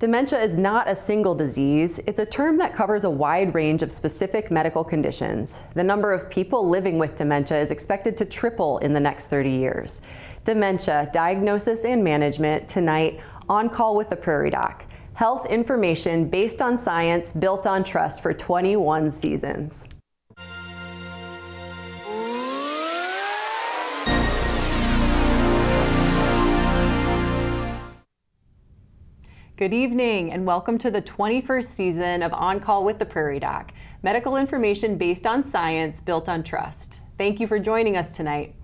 Dementia is not a single disease. It's a term that covers a wide range of specific medical conditions. The number of people living with dementia is expected to triple in the next 30 years. Dementia, diagnosis and management, tonight on call with the Prairie Doc. Health information based on science, built on trust for 21 seasons. Good evening and welcome to the 21st season of On Call with the Prairie Doc, medical information based on science, built on trust. Thank you for joining us tonight.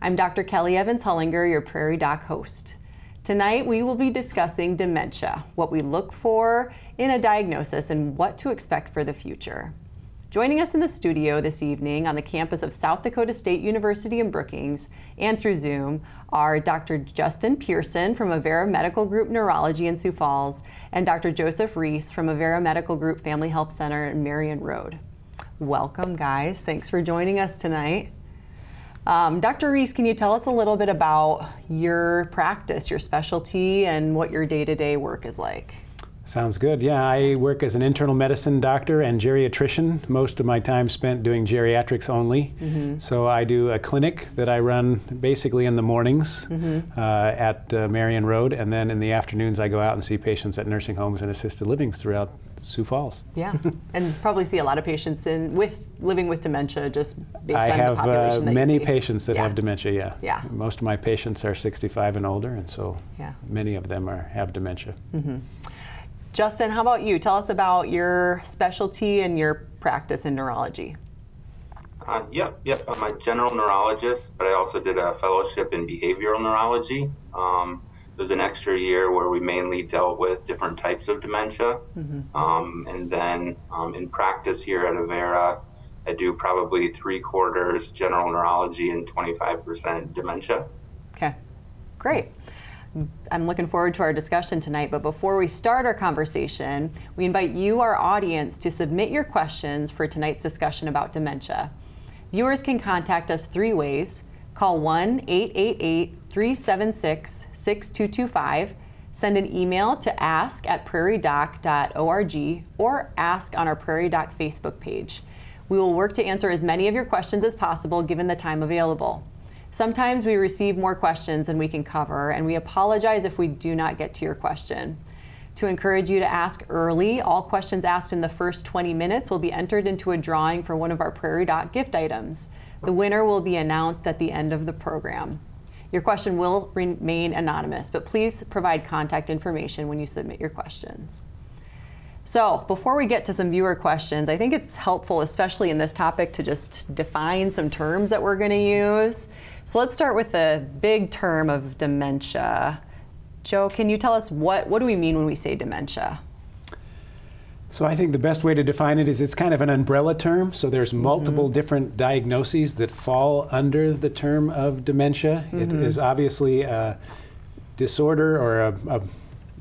I'm Dr. Kelly Evans Hullinger, your Prairie Doc host. Tonight we will be discussing dementia, what we look for in a diagnosis, and what to expect for the future. Joining us in the studio this evening on the campus of South Dakota State University in Brookings and through Zoom are Dr. Justin Pearson from Avera Medical Group Neurology in Sioux Falls and Dr. Joseph Reese from Avera Medical Group Family Health Center in Marion Road. Welcome, guys. Thanks for joining us tonight. Um, Dr. Reese, can you tell us a little bit about your practice, your specialty, and what your day to day work is like? Sounds good. Yeah, I work as an internal medicine doctor and geriatrician. Most of my time spent doing geriatrics only. Mm-hmm. So I do a clinic that I run basically in the mornings mm-hmm. uh, at uh, Marion Road, and then in the afternoons I go out and see patients at nursing homes and assisted livings throughout Sioux Falls. Yeah, and probably see a lot of patients in with living with dementia just based I on have, the population uh, many patients that yeah. have dementia. Yeah. Yeah. Most of my patients are 65 and older, and so yeah. many of them are have dementia. Mm-hmm. Justin, how about you? Tell us about your specialty and your practice in neurology. Uh, yep, yep. I'm a general neurologist, but I also did a fellowship in behavioral neurology. Um, there's an extra year where we mainly dealt with different types of dementia. Mm-hmm. Um, and then um, in practice here at Avera, I do probably three quarters general neurology and 25% dementia. Okay, great. I'm looking forward to our discussion tonight, but before we start our conversation, we invite you, our audience, to submit your questions for tonight's discussion about dementia. Viewers can contact us three ways. Call 1 888 376 6225, send an email to ask at prairiedoc.org, or ask on our Prairie Doc Facebook page. We will work to answer as many of your questions as possible given the time available. Sometimes we receive more questions than we can cover, and we apologize if we do not get to your question. To encourage you to ask early, all questions asked in the first 20 minutes will be entered into a drawing for one of our Prairie Doc gift items. The winner will be announced at the end of the program. Your question will remain anonymous, but please provide contact information when you submit your questions. So, before we get to some viewer questions, I think it's helpful, especially in this topic, to just define some terms that we're going to use. So, let's start with the big term of dementia. Joe, can you tell us what, what do we mean when we say dementia? So I think the best way to define it is it's kind of an umbrella term. So there's multiple mm-hmm. different diagnoses that fall under the term of dementia. Mm-hmm. It is obviously a disorder or a, a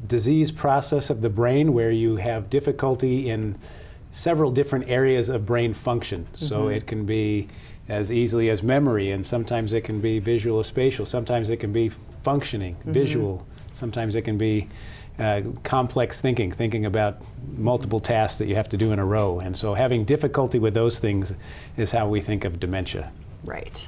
disease process of the brain where you have difficulty in several different areas of brain function. Mm-hmm. So it can be as easily as memory, and sometimes it can be visual spatial, sometimes it can be functioning, mm-hmm. visual, sometimes it can be uh, complex thinking, thinking about multiple tasks that you have to do in a row. And so having difficulty with those things is how we think of dementia. Right.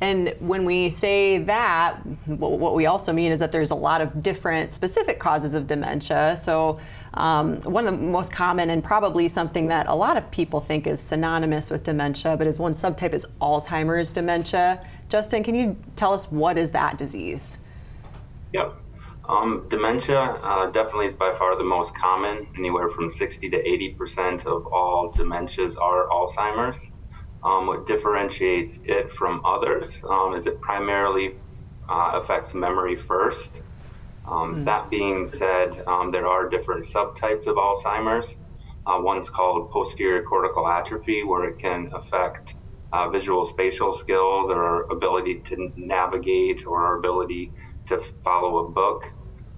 And when we say that, what we also mean is that there's a lot of different specific causes of dementia. So, um, one of the most common, and probably something that a lot of people think is synonymous with dementia, but is one subtype is Alzheimer's dementia. Justin, can you tell us what is that disease? Yep. Um, dementia uh, definitely is by far the most common. Anywhere from 60 to 80 percent of all dementias are Alzheimer's. Um, what differentiates it from others um, is it primarily uh, affects memory first. Um, mm. That being said, um, there are different subtypes of Alzheimer's. Uh, one's called posterior cortical atrophy, where it can affect uh, visual spatial skills or our ability to navigate or our ability to follow a book.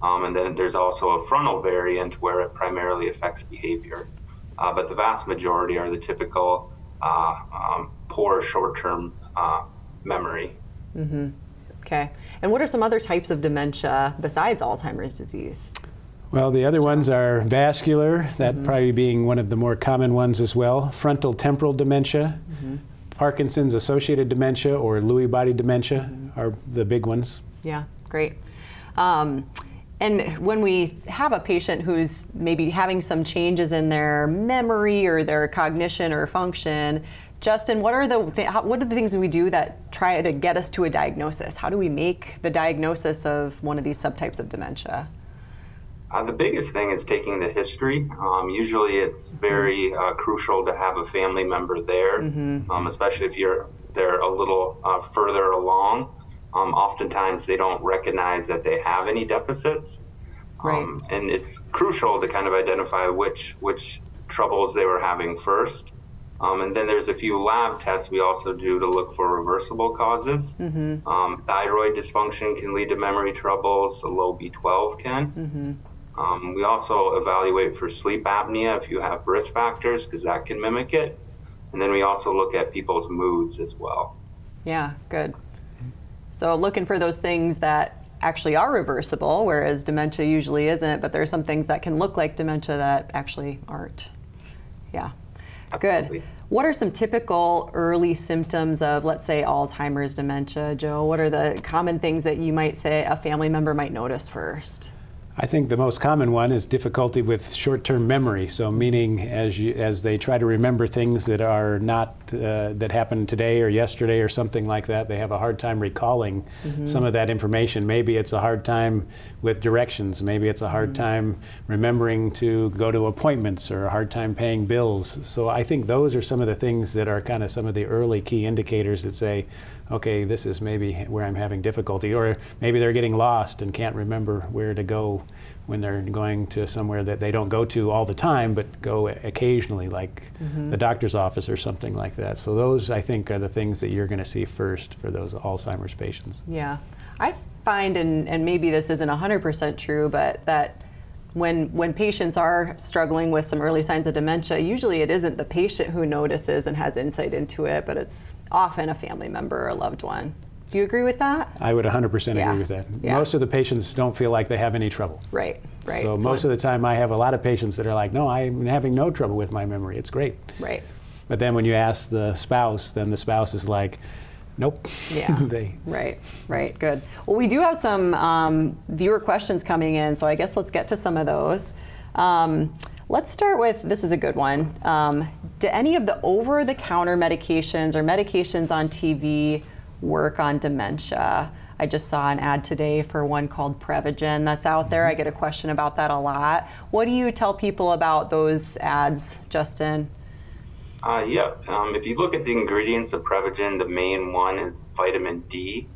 Um, and then there's also a frontal variant where it primarily affects behavior. Uh, but the vast majority are the typical uh, um, poor short term uh, memory. Mm-hmm. Okay. And what are some other types of dementia besides Alzheimer's disease? Well, the other ones are vascular, that mm-hmm. probably being one of the more common ones as well, frontal temporal dementia, mm-hmm. Parkinson's associated dementia, or Lewy body dementia mm-hmm. are the big ones. Yeah, great. Um, and when we have a patient who's maybe having some changes in their memory or their cognition or function, Justin, what are the what are the things we do that try to get us to a diagnosis? How do we make the diagnosis of one of these subtypes of dementia? Uh, the biggest thing is taking the history. Um, usually, it's very uh, crucial to have a family member there, mm-hmm. um, especially if you're they're a little uh, further along. Um, oftentimes, they don't recognize that they have any deficits, right. Um, and it's crucial to kind of identify which which troubles they were having first. Um, and then there's a few lab tests we also do to look for reversible causes. Mm-hmm. Um, thyroid dysfunction can lead to memory troubles, a low B12 can. Mm-hmm. Um, we also evaluate for sleep apnea if you have risk factors, because that can mimic it. And then we also look at people's moods as well. Yeah, good. So, looking for those things that actually are reversible, whereas dementia usually isn't, but there are some things that can look like dementia that actually aren't. Yeah. Good. What are some typical early symptoms of, let's say, Alzheimer's dementia, Joe? What are the common things that you might say a family member might notice first? I think the most common one is difficulty with short-term memory. So, meaning as you, as they try to remember things that are not uh, that happened today or yesterday or something like that, they have a hard time recalling mm-hmm. some of that information. Maybe it's a hard time with directions. Maybe it's a hard mm-hmm. time remembering to go to appointments or a hard time paying bills. So, I think those are some of the things that are kind of some of the early key indicators that say, okay, this is maybe where I'm having difficulty. Or maybe they're getting lost and can't remember where to go when they're going to somewhere that they don't go to all the time, but go occasionally, like mm-hmm. the doctor's office or something like that. So, those I think are the things that you're going to see first for those Alzheimer's patients. Yeah. I find, and, and maybe this isn't 100% true, but that when when patients are struggling with some early signs of dementia, usually it isn't the patient who notices and has insight into it, but it's often a family member or a loved one. Do you agree with that? I would 100% yeah. agree with that. Yeah. Most of the patients don't feel like they have any trouble. Right, right. So, most of the time, I have a lot of patients that are like, no, I'm having no trouble with my memory. It's great. Right. But then when you ask the spouse, then the spouse is like, Nope. Yeah. they. Right. Right. Good. Well, we do have some um, viewer questions coming in, so I guess let's get to some of those. Um, let's start with this is a good one. Um, do any of the over-the-counter medications or medications on TV work on dementia? I just saw an ad today for one called Prevagen that's out there. I get a question about that a lot. What do you tell people about those ads, Justin? Uh, yeah, um, if you look at the ingredients of Prevagen, the main one is vitamin D.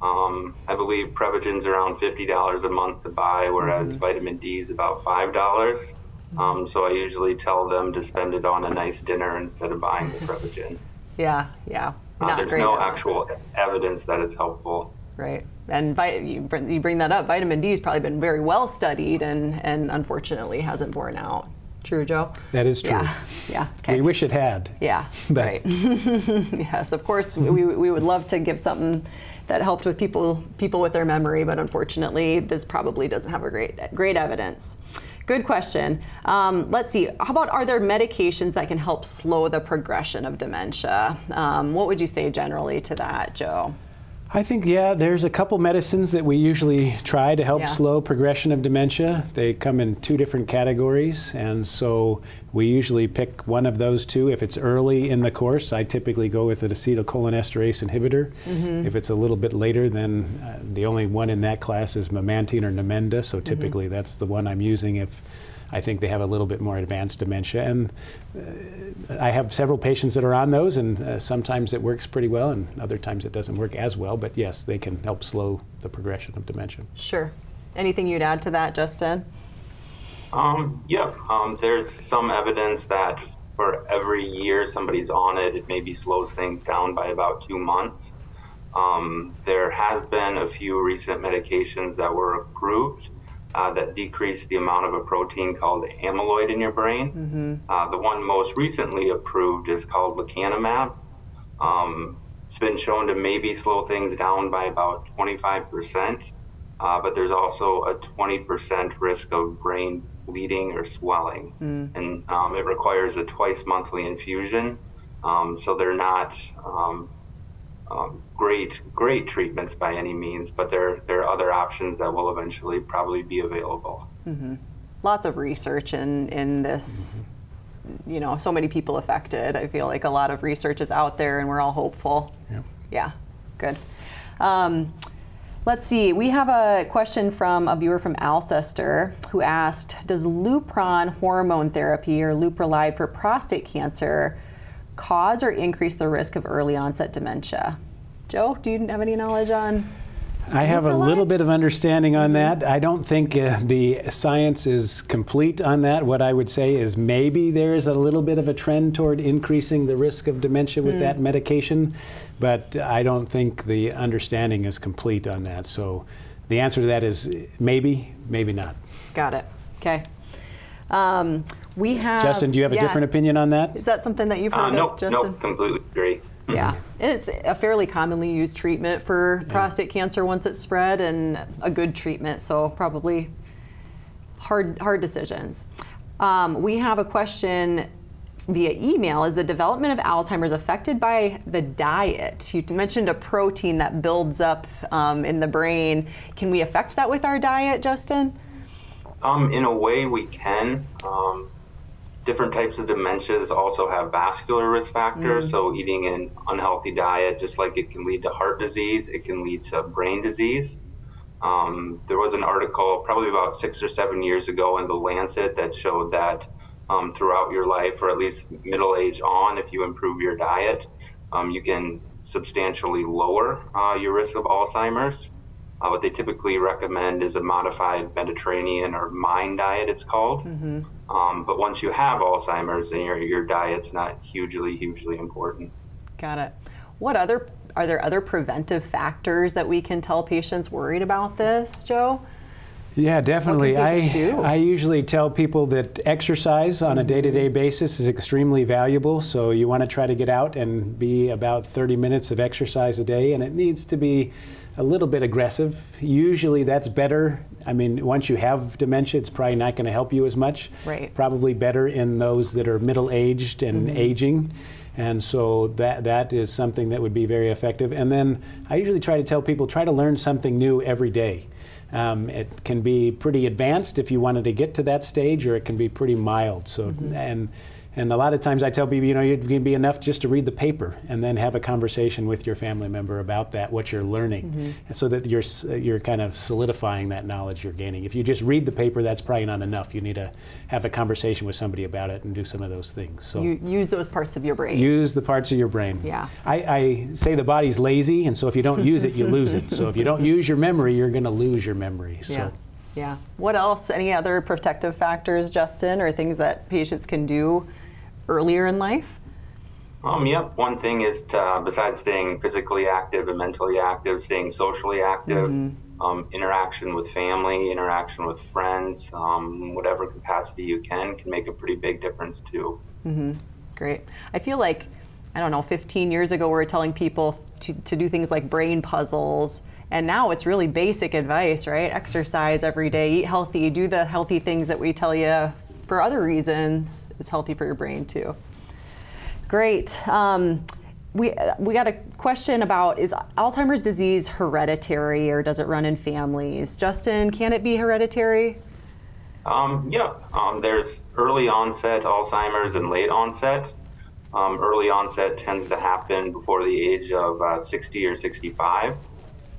Um, I believe Prevagen's around $50 a month to buy, whereas mm-hmm. vitamin D is about $5. Um, so I usually tell them to spend it on a nice dinner instead of buying the Prevagen. yeah, yeah. Uh, there's no evidence. actual evidence that it's helpful. Right. And you bring that up, vitamin D has probably been very well studied and, and unfortunately hasn't borne out. True, Joe? That is true. Yeah. yeah. Okay. We wish it had. Yeah. right. yes, of course, we, we would love to give something that helped with people people with their memory, but unfortunately, this probably doesn't have a great great evidence. Good question. Um, let's see. How about are there medications that can help slow the progression of dementia? Um, what would you say generally to that, Joe? I think, yeah, there's a couple medicines that we usually try to help yeah. slow progression of dementia. They come in two different categories, and so we usually pick one of those two. If it's early in the course, I typically go with an acetylcholinesterase inhibitor. Mm-hmm. If it's a little bit later, then uh, the only one in that class is memantine or Namenda, so mm-hmm. typically mm-hmm. that's the one I'm using if I think they have a little bit more advanced dementia. And uh, I have several patients that are on those, and uh, sometimes it works pretty well, and other times it doesn't work as well. But yes, they can help slow the progression of dementia. Sure. Anything you'd add to that, Justin? Um, yeah, um, there's some evidence that for every year somebody's on it, it maybe slows things down by about two months. Um, there has been a few recent medications that were approved uh, that decrease the amount of a protein called amyloid in your brain. Mm-hmm. Uh, the one most recently approved is called lecanemab. Um, it's been shown to maybe slow things down by about 25%, uh, but there's also a 20% risk of brain bleeding or swelling. Mm. And um, it requires a twice monthly infusion. Um, so they're not um, great great treatments by any means, but there there are other options that will eventually probably be available. Mm-hmm. Lots of research in in this. Mm-hmm. You know, so many people affected. I feel like a lot of research is out there, and we're all hopeful. Yeah. Yeah. Good. Um, Let's see, we have a question from a viewer from Alcester who asked Does Lupron hormone therapy or Leuprolide for prostate cancer cause or increase the risk of early onset dementia? Joe, do you have any knowledge on? I have a little bit of understanding on mm-hmm. that. I don't think uh, the science is complete on that. What I would say is maybe there is a little bit of a trend toward increasing the risk of dementia with mm. that medication, but I don't think the understanding is complete on that. So the answer to that is maybe, maybe not. Got it. Okay. Um, we have. Justin, do you have yeah. a different opinion on that? Is that something that you've heard uh, of, Justin? No, completely agree. Yeah, and it's a fairly commonly used treatment for yeah. prostate cancer once it's spread, and a good treatment. So probably hard hard decisions. Um, we have a question via email is the development of Alzheimer's affected by the diet? You mentioned a protein that builds up um, in the brain. Can we affect that with our diet, Justin? Um, in a way, we can. Um, different types of dementias also have vascular risk factors. Mm. So, eating an unhealthy diet, just like it can lead to heart disease, it can lead to brain disease. Um, there was an article probably about six or seven years ago in the Lancet that showed that um, throughout your life, or at least middle age on, if you improve your diet, um, you can substantially lower uh, your risk of Alzheimer's. Uh, what they typically recommend is a modified Mediterranean or MIND diet, it's called. Mm-hmm. Um, but once you have Alzheimer's, then your, your diet's not hugely, hugely important. Got it. What other are there other preventive factors that we can tell patients worried about this, Joe? Yeah, definitely. I, I usually tell people that exercise on a day to day basis is extremely valuable. So you want to try to get out and be about 30 minutes of exercise a day, and it needs to be a little bit aggressive. Usually that's better. I mean, once you have dementia, it's probably not going to help you as much. Right. Probably better in those that are middle aged and mm-hmm. aging. And so that that is something that would be very effective. And then I usually try to tell people try to learn something new every day. Um, it can be pretty advanced if you wanted to get to that stage, or it can be pretty mild. So mm-hmm. and and a lot of times I tell people, you know, it can be enough just to read the paper and then have a conversation with your family member about that, what you're learning, mm-hmm. so that you're you're kind of solidifying that knowledge you're gaining. If you just read the paper, that's probably not enough. You need to have a conversation with somebody about it and do some of those things. So you use those parts of your brain. Use the parts of your brain. Yeah. I, I say the body's lazy, and so if you don't use it, you lose it. So if you don't use your memory, you're going to lose your memory. So. Yeah. Yeah. What else? Any other protective factors, Justin, or things that patients can do earlier in life? Um, yep. One thing is to, uh, besides staying physically active and mentally active, staying socially active, mm-hmm. um, interaction with family, interaction with friends, um, whatever capacity you can, can make a pretty big difference too. Mm-hmm. Great. I feel like, I don't know, 15 years ago, we were telling people to, to do things like brain puzzles. And now it's really basic advice, right? Exercise every day, eat healthy, do the healthy things that we tell you for other reasons, it's healthy for your brain too. Great. Um, we, we got a question about is Alzheimer's disease hereditary or does it run in families? Justin, can it be hereditary? Um, yeah, um, there's early onset Alzheimer's and late onset. Um, early onset tends to happen before the age of uh, 60 or 65.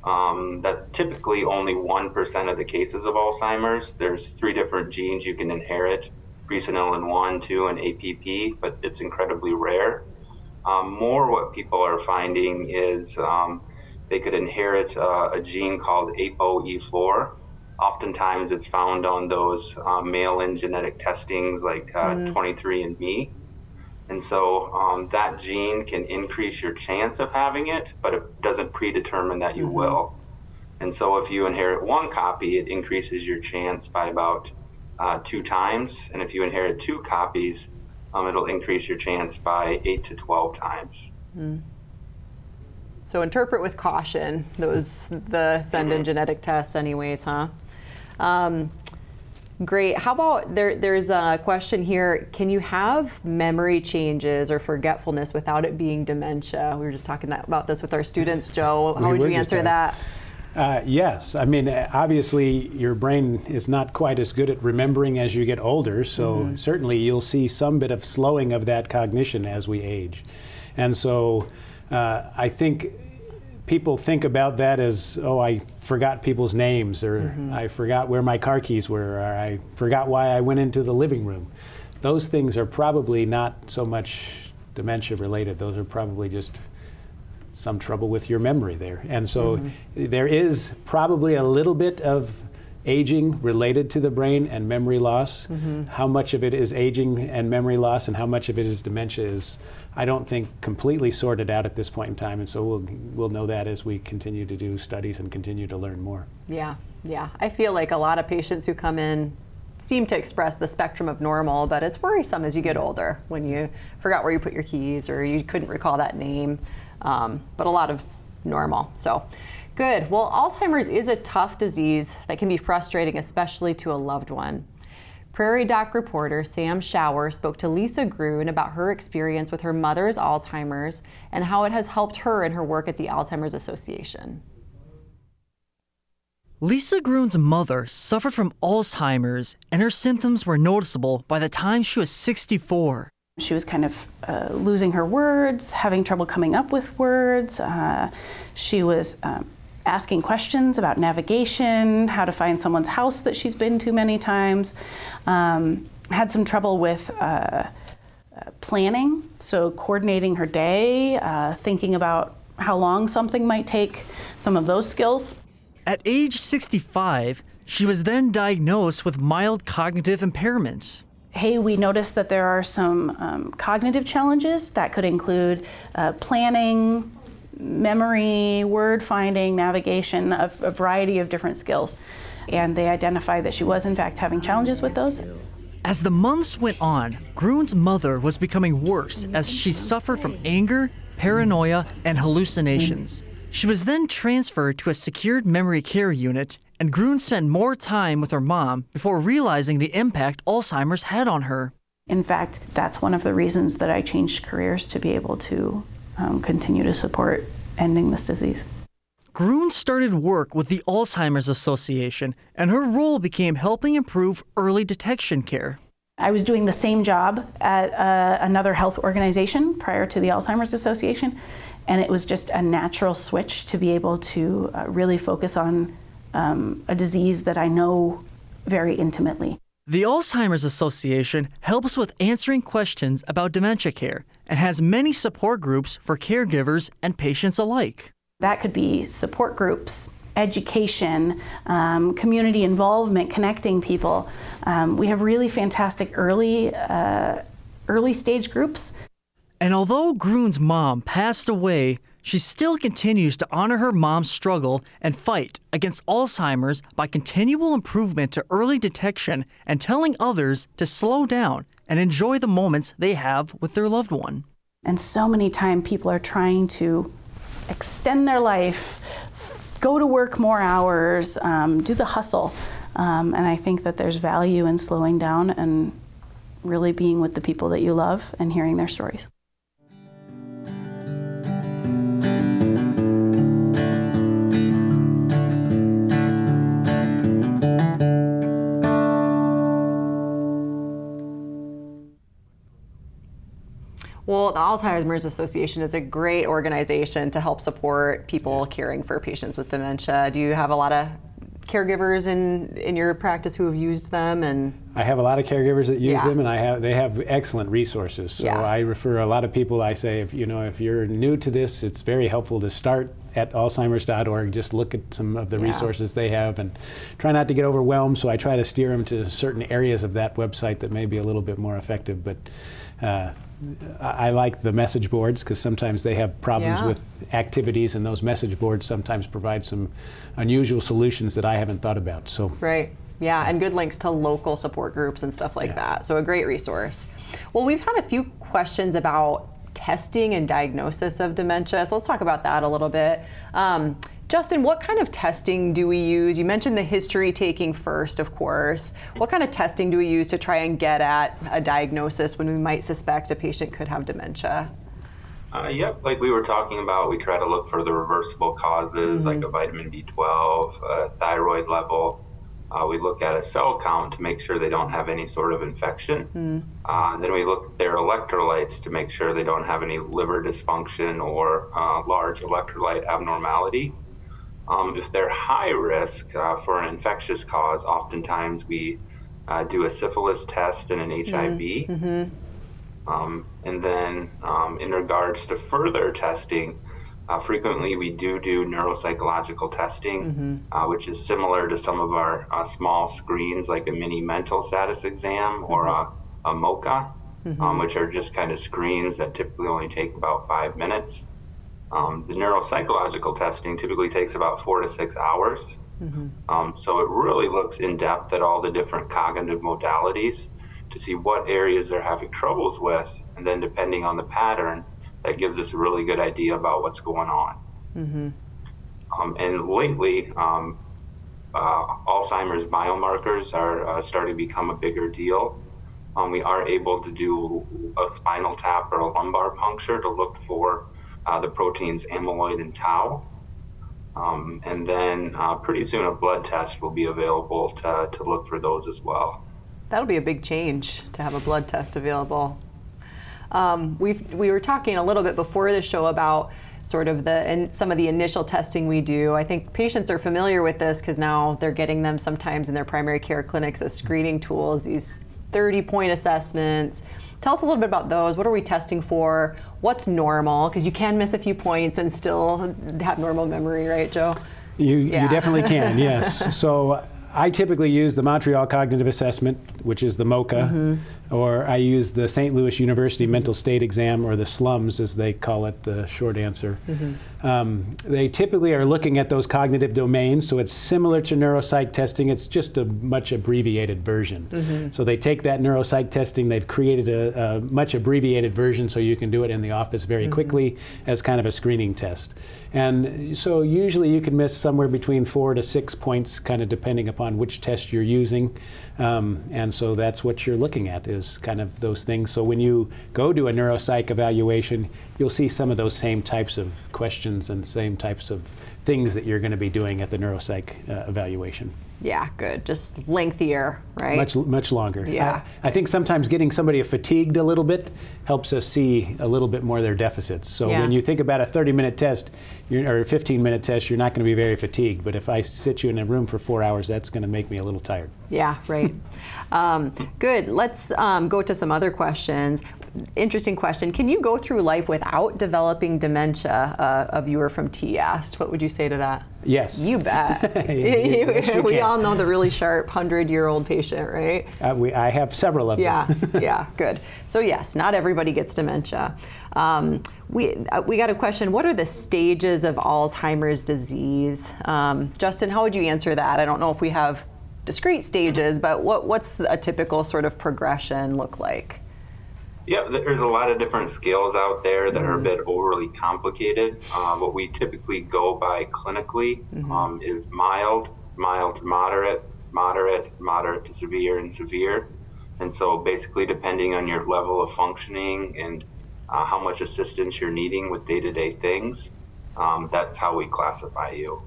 Um, that's typically only 1% of the cases of Alzheimer's. There's three different genes you can inherit presenilin 1, 2, and APP, but it's incredibly rare. Um, more what people are finding is um, they could inherit uh, a gene called ApoE4. oftentimes it's found on those uh, mail-in genetic testings like uh, mm. 23andMe. And so um, that gene can increase your chance of having it, but it doesn't predetermine that you mm-hmm. will. And so if you inherit one copy, it increases your chance by about uh, two times. And if you inherit two copies, um, it'll increase your chance by eight to 12 times. Mm. So interpret with caution those the send in mm-hmm. genetic tests, anyways, huh? Um, great. How about there? There's a question here. Can you have memory changes or forgetfulness without it being dementia? We were just talking that, about this with our students, Joe. How we would you answer that? Uh, yes, I mean obviously your brain is not quite as good at remembering as you get older, so mm-hmm. certainly you'll see some bit of slowing of that cognition as we age, and so uh, I think people think about that as, oh, I forgot people's names, or mm-hmm. I forgot where my car keys were, or I forgot why I went into the living room. Those things are probably not so much dementia related. Those are probably just some trouble with your memory there. And so mm-hmm. there is probably a little bit of aging related to the brain and memory loss. Mm-hmm. How much of it is aging and memory loss, and how much of it is dementia is I don't think completely sorted out at this point in time, and so we'll we'll know that as we continue to do studies and continue to learn more. Yeah, yeah. I feel like a lot of patients who come in seem to express the spectrum of normal, but it's worrisome as you get older when you forgot where you put your keys or you couldn't recall that name. Um, but a lot of normal. So. Good. Well, Alzheimer's is a tough disease that can be frustrating, especially to a loved one. Prairie Doc reporter Sam Schauer spoke to Lisa Gruen about her experience with her mother's Alzheimer's and how it has helped her in her work at the Alzheimer's Association. Lisa Gruen's mother suffered from Alzheimer's, and her symptoms were noticeable by the time she was 64. She was kind of uh, losing her words, having trouble coming up with words. Uh, she was um, asking questions about navigation, how to find someone's house that she's been to many times. Um, had some trouble with uh, uh, planning, so coordinating her day, uh, thinking about how long something might take, some of those skills. At age 65, she was then diagnosed with mild cognitive impairment. Hey, we noticed that there are some um, cognitive challenges that could include uh, planning, memory, word finding, navigation, a, a variety of different skills. And they identified that she was, in fact, having challenges with those. As the months went on, Gruen's mother was becoming worse as she suffered from anger, paranoia, and hallucinations. She was then transferred to a secured memory care unit, and Gruen spent more time with her mom before realizing the impact Alzheimer's had on her. In fact, that's one of the reasons that I changed careers to be able to um, continue to support ending this disease. Gruen started work with the Alzheimer's Association, and her role became helping improve early detection care. I was doing the same job at uh, another health organization prior to the Alzheimer's Association, and it was just a natural switch to be able to uh, really focus on um, a disease that I know very intimately. The Alzheimer's Association helps with answering questions about dementia care and has many support groups for caregivers and patients alike. That could be support groups, education, um, community involvement, connecting people. Um, we have really fantastic early, uh, early stage groups. And although Gruen's mom passed away, she still continues to honor her mom's struggle and fight against Alzheimer's by continual improvement to early detection and telling others to slow down and enjoy the moments they have with their loved one. And so many times people are trying to extend their life, go to work more hours, um, do the hustle. Um, and I think that there's value in slowing down and really being with the people that you love and hearing their stories. The Alzheimer's Association is a great organization to help support people caring for patients with dementia. Do you have a lot of caregivers in in your practice who have used them and I have a lot of caregivers that use Yeah. them, and I have they have excellent resources. So Yeah. I refer a lot of people. I say, if you know, if you're new to this, it's very helpful to start at Alzheimer's.org. Just look at some of the Yeah. resources they have, and try not to get overwhelmed. So I try to steer them to certain areas of that website that may be a little bit more effective. But uh, I I like the message boards because sometimes they have problems Yeah. with activities, and those message boards sometimes provide some unusual solutions that I haven't thought about. So. Right. Yeah, and good links to local support groups and stuff like Yeah. that. So a great resource. Well, we've had a few questions about testing and diagnosis of dementia. So let's talk about that a little bit. Um, Justin, what kind of testing do we use? You mentioned the history taking first, of course. What kind of testing do we use to try and get at a diagnosis when we might suspect a patient could have dementia? Uh, yep, like we were talking about, we try to look for the reversible causes like a vitamin B12, a thyroid level. Uh, we look at a cell count to make sure they don't have any sort of infection. Uh, then we look at their electrolytes to make sure they don't have any liver dysfunction or uh, large electrolyte abnormality. Um, if they're high risk uh, for an infectious cause, oftentimes we uh, do a syphilis test and an HIV. Um, and then, um, in regards to further testing, uh, frequently we do do neuropsychological testing, uh, which is similar to some of our uh, small screens, like a mini mental status exam or a, a MOCA, um, which are just kind of screens that typically only take about five minutes. Um, the neuropsychological testing typically takes about four to six hours. Um, so it really looks in depth at all the different cognitive modalities to see what areas they're having troubles with. And then, depending on the pattern, that gives us a really good idea about what's going on. Um, and lately, um, uh, Alzheimer's biomarkers are uh, starting to become a bigger deal. Um, we are able to do a spinal tap or a lumbar puncture to look for uh, the proteins amyloid and tau. Um, and then uh, pretty soon a blood test will be available to, to look for those as well. That'll be a big change to have a blood test available. Um, we've, we were talking a little bit before the show about sort of the and some of the initial testing we do. I think patients are familiar with this because now they're getting them sometimes in their primary care clinics as screening tools. These 30 point assessments. Tell us a little bit about those. What are we testing for? What's normal? Because you can miss a few points and still have normal memory, right, Joe? You, Yeah. you definitely can, yes. So I typically use the Montreal Cognitive Assessment, which is the MOCA, Mm-hmm. Or I use the St. Louis University Mental State Exam, or the SLUMS as they call it, the short answer. Mm-hmm. Um, they typically are looking at those cognitive domains, so it's similar to neuropsych testing, it's just a much abbreviated version. Mm-hmm. So they take that neuropsych testing, they've created a, a much abbreviated version so you can do it in the office very Mm-hmm. quickly as kind of a screening test. And so usually you can miss somewhere between four to six points, kind of depending upon which test you're using. Um, and so that's what you're looking at is kind of those things. So when you go to a neuropsych evaluation, you'll see some of those same types of questions and same types of things that you're going to be doing at the neuropsych uh, evaluation. Yeah, good. Just lengthier, right? Much much longer. Yeah. I, I think sometimes getting somebody fatigued a little bit helps us see a little bit more of their deficits. So Yeah. when you think about a 30-minute test you're, or a 15-minute test, you're not going to be very fatigued. But if I sit you in a room for four hours, that's going to make me a little tired. Yeah, right. um, good. Let's um, go to some other questions. Interesting question. Can you go through life without developing dementia? Uh, a viewer from T asked. What would you say to that? Yes. You bet. Yes, you we can. all know the really sharp hundred-year-old patient, right? Uh, we, I have several of Yeah, them. yeah, good. So yes, not everybody gets dementia. Um, we uh, we got a question. What are the stages of Alzheimer's disease? Um, Justin, how would you answer that? I don't know if we have discrete stages, but what what's a typical sort of progression look like? Yeah, there's a lot of different scales out there that are a bit overly complicated. Uh, what we typically go by clinically um, is mild, mild to moderate, moderate, moderate to severe, and severe. And so, basically, depending on your level of functioning and uh, how much assistance you're needing with day-to-day things, um, that's how we classify you.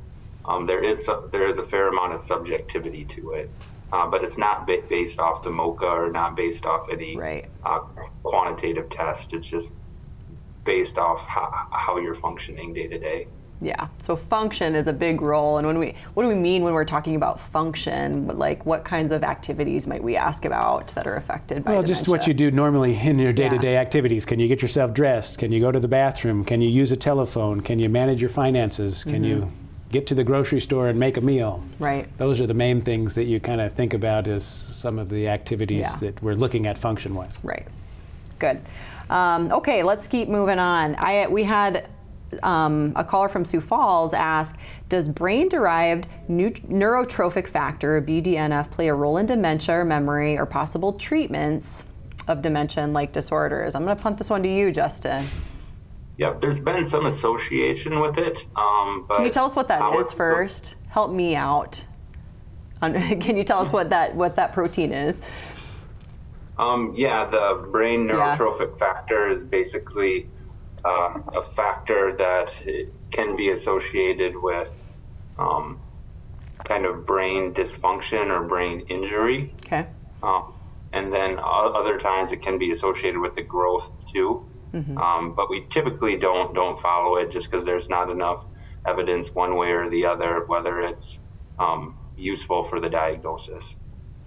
Um, there is there is a fair amount of subjectivity to it, uh, but it's not ba- based off the MOCA or not based off any Right. uh, quantitative test. It's just based off how, how you're functioning day to day. Yeah. So function is a big role, and when we, what do we mean when we're talking about function? Like, what kinds of activities might we ask about that are affected by Well, dementia? just what you do normally in your day-to-day activities. Can you get yourself dressed? Can you go to the bathroom? Can you use a telephone? Can you manage your finances? Can you get to the grocery store and make a meal? Right. Those are the main things that you kind of think about as some of the activities Yeah. that we're looking at function-wise. Right. Good. Um, okay, let's keep moving on. I we had um, a caller from Sioux Falls ask, does brain-derived nu- neurotrophic factor (BDNF) play a role in dementia or memory or possible treatments of dementia and like disorders? I'm going to punt this one to you, Justin. Yep, there's been some association with it. Um, but Can you tell us what that is first? Help me out. Can you tell us what that what that protein is? Um, yeah, the brain Yeah. neurotrophic factor is basically uh, a factor that can be associated with um, kind of brain dysfunction or brain injury. Okay. Um, and then other times it can be associated with the growth too. Um, but we typically don't don't follow it just because there's not enough evidence one way or the other whether it's um, useful for the diagnosis.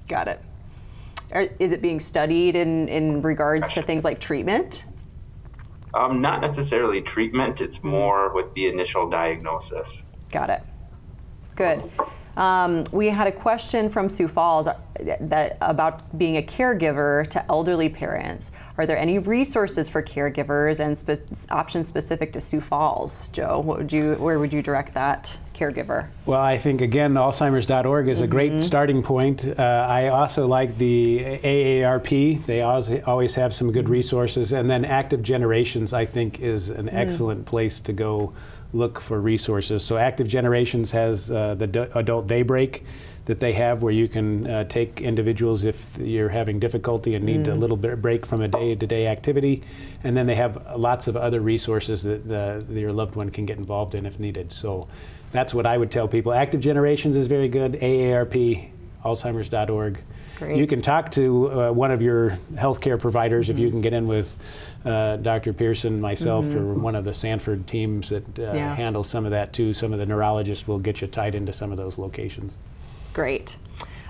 Got it. Are, is it being studied in, in regards to things like treatment? Um, not necessarily treatment; it's more with the initial diagnosis. Got it. Good. Um, we had a question from Sioux Falls uh, that about being a caregiver to elderly parents. Are there any resources for caregivers and spe- options specific to Sioux Falls? Joe, what would you, where would you direct that caregiver? Well, I think again, Alzheimer's.org is a great starting point. Uh, I also like the AARP. They always, always have some good resources. And then Active Generations, I think, is an excellent place to go look for resources. So Active Generations has uh, the D- Adult Daybreak that they have where you can uh, take individuals if you're having difficulty and need a little bit of break from a day-to-day activity. And then they have lots of other resources that the, your loved one can get involved in if needed. So that's what I would tell people. Active Generations is very good. AARP, Alzheimer's.org. Great. You can talk to uh, one of your healthcare providers if you can get in with uh, Dr. Pearson, myself, or one of the Sanford teams that uh, Yeah. handle some of that too. Some of the neurologists will get you tied into some of those locations. Great.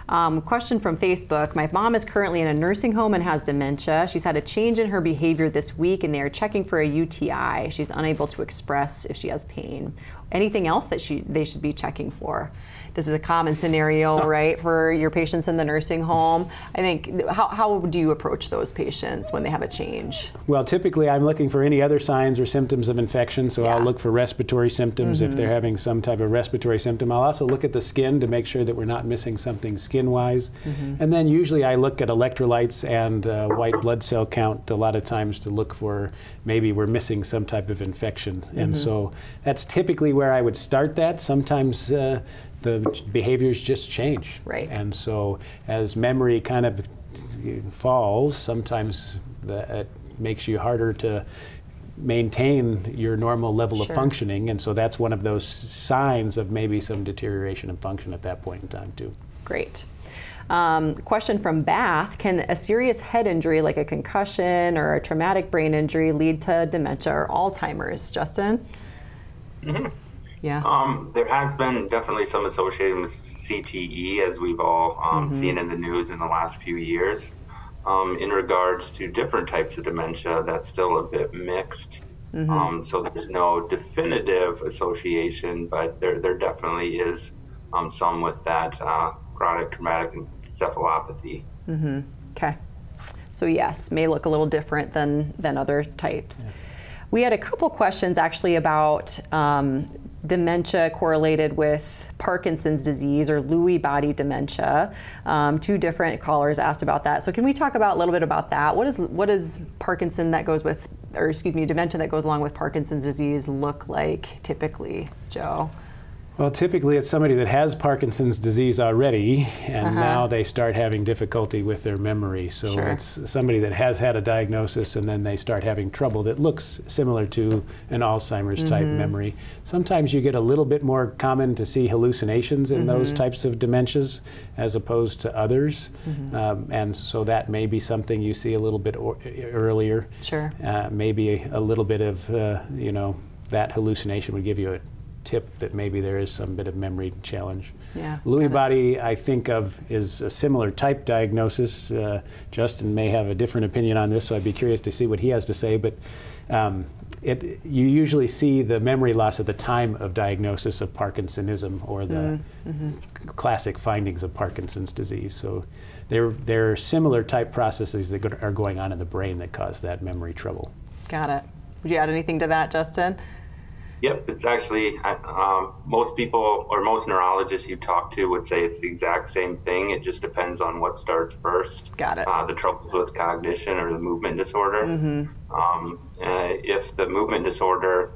Um, question from Facebook. My mom is currently in a nursing home and has dementia. She's had a change in her behavior this week, and they are checking for a UTI. She's unable to express if she has pain. Anything else that she they should be checking for? This is a common scenario, right, for your patients in the nursing home. I think. How, how do you approach those patients when they have a change? Well, typically I'm looking for any other signs or symptoms of infection, so I'll look for respiratory symptoms if they're having some type of respiratory symptom. I'll also look at the skin to make sure that we're not missing something skin wise. And then usually I look at electrolytes and uh, white blood cell count a lot of times to look for maybe we're missing some type of infection. And so that's typically where I would start that. Sometimes uh, the behaviors just change. Right. And so as memory kind of falls, sometimes that makes you harder to maintain your normal level Sure. of functioning. And so that's one of those signs of maybe some deterioration in function at that point in time, too. Great. Um, question from Bath Can a serious head injury like a concussion or a traumatic brain injury lead to dementia or Alzheimer's? Justin? Yeah. Um, there has been definitely some association with CTE, as we've all um, seen in the news in the last few years. Um, in regards to different types of dementia, that's still a bit mixed. Um, so there's no definitive association, but there, there definitely is um, some with that uh, chronic traumatic encephalopathy. Okay. So yes, may look a little different than than other types. We had a couple questions actually about um, dementia correlated with Parkinson's disease or Lewy body dementia. Um, two different callers asked about that. So can we talk about a little bit about that? What is what is Parkinson that goes with, or excuse me, dementia that goes along with Parkinson's disease look like typically, Joe? Well, typically it's somebody that has Parkinson's disease already, and now they start having difficulty with their memory. So Sure. it's somebody that has had a diagnosis and then they start having trouble that looks similar to an Alzheimer's type memory. Sometimes you get a little bit more common to see hallucinations in those types of dementias as opposed to others. Um, and so that may be something you see a little bit or, earlier. Sure. Uh, maybe a little bit of, uh, you know, that hallucination would give you a tip that maybe there is some bit of memory challenge. Yeah, Lewy body, I think of, is a similar type diagnosis. Uh, Justin may have a different opinion on this, so I'd be curious to see what he has to say. But um, it, you usually see the memory loss at the time of diagnosis of Parkinsonism or the mm-hmm. classic findings of Parkinson's disease. So they're, they're similar type processes that are going on in the brain that cause that memory trouble. Got it. Would you add anything to that, Justin? Yep, it's actually um, most people or most neurologists you talk to would say it's the exact same thing. It just depends on what starts first. Got it. Uh, the troubles with cognition or the movement disorder. Mm-hmm. Um, uh, if the movement disorder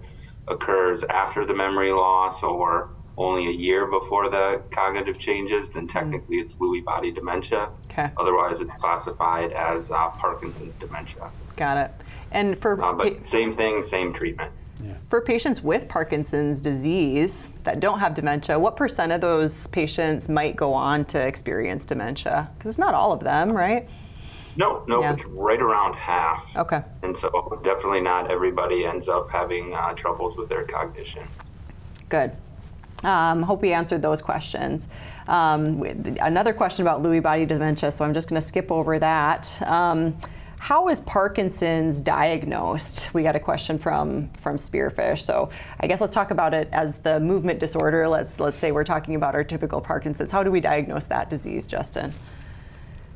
occurs after the memory loss or only a year before the cognitive changes, then mm-hmm. technically mm-hmm. it's Lewy body dementia. Okay. Otherwise, it's classified as uh, Parkinson's dementia. Got it. And for uh, but same thing, same treatment. Yeah. For patients with Parkinson's disease that don't have dementia, what percent of those patients might go on to experience dementia? Because it's not all of them, right? No, no, yeah. it's right around half. Okay. And so definitely not everybody ends up having uh, troubles with their cognition. Good. Um, hope we answered those questions. Um, another question about Lewy body dementia, so I'm just going to skip over that. Um, how is Parkinson's diagnosed? We got a question from from Spearfish. So I guess let's talk about it as the movement disorder. Let's let's say we're talking about our typical Parkinson's. How do we diagnose that disease, Justin?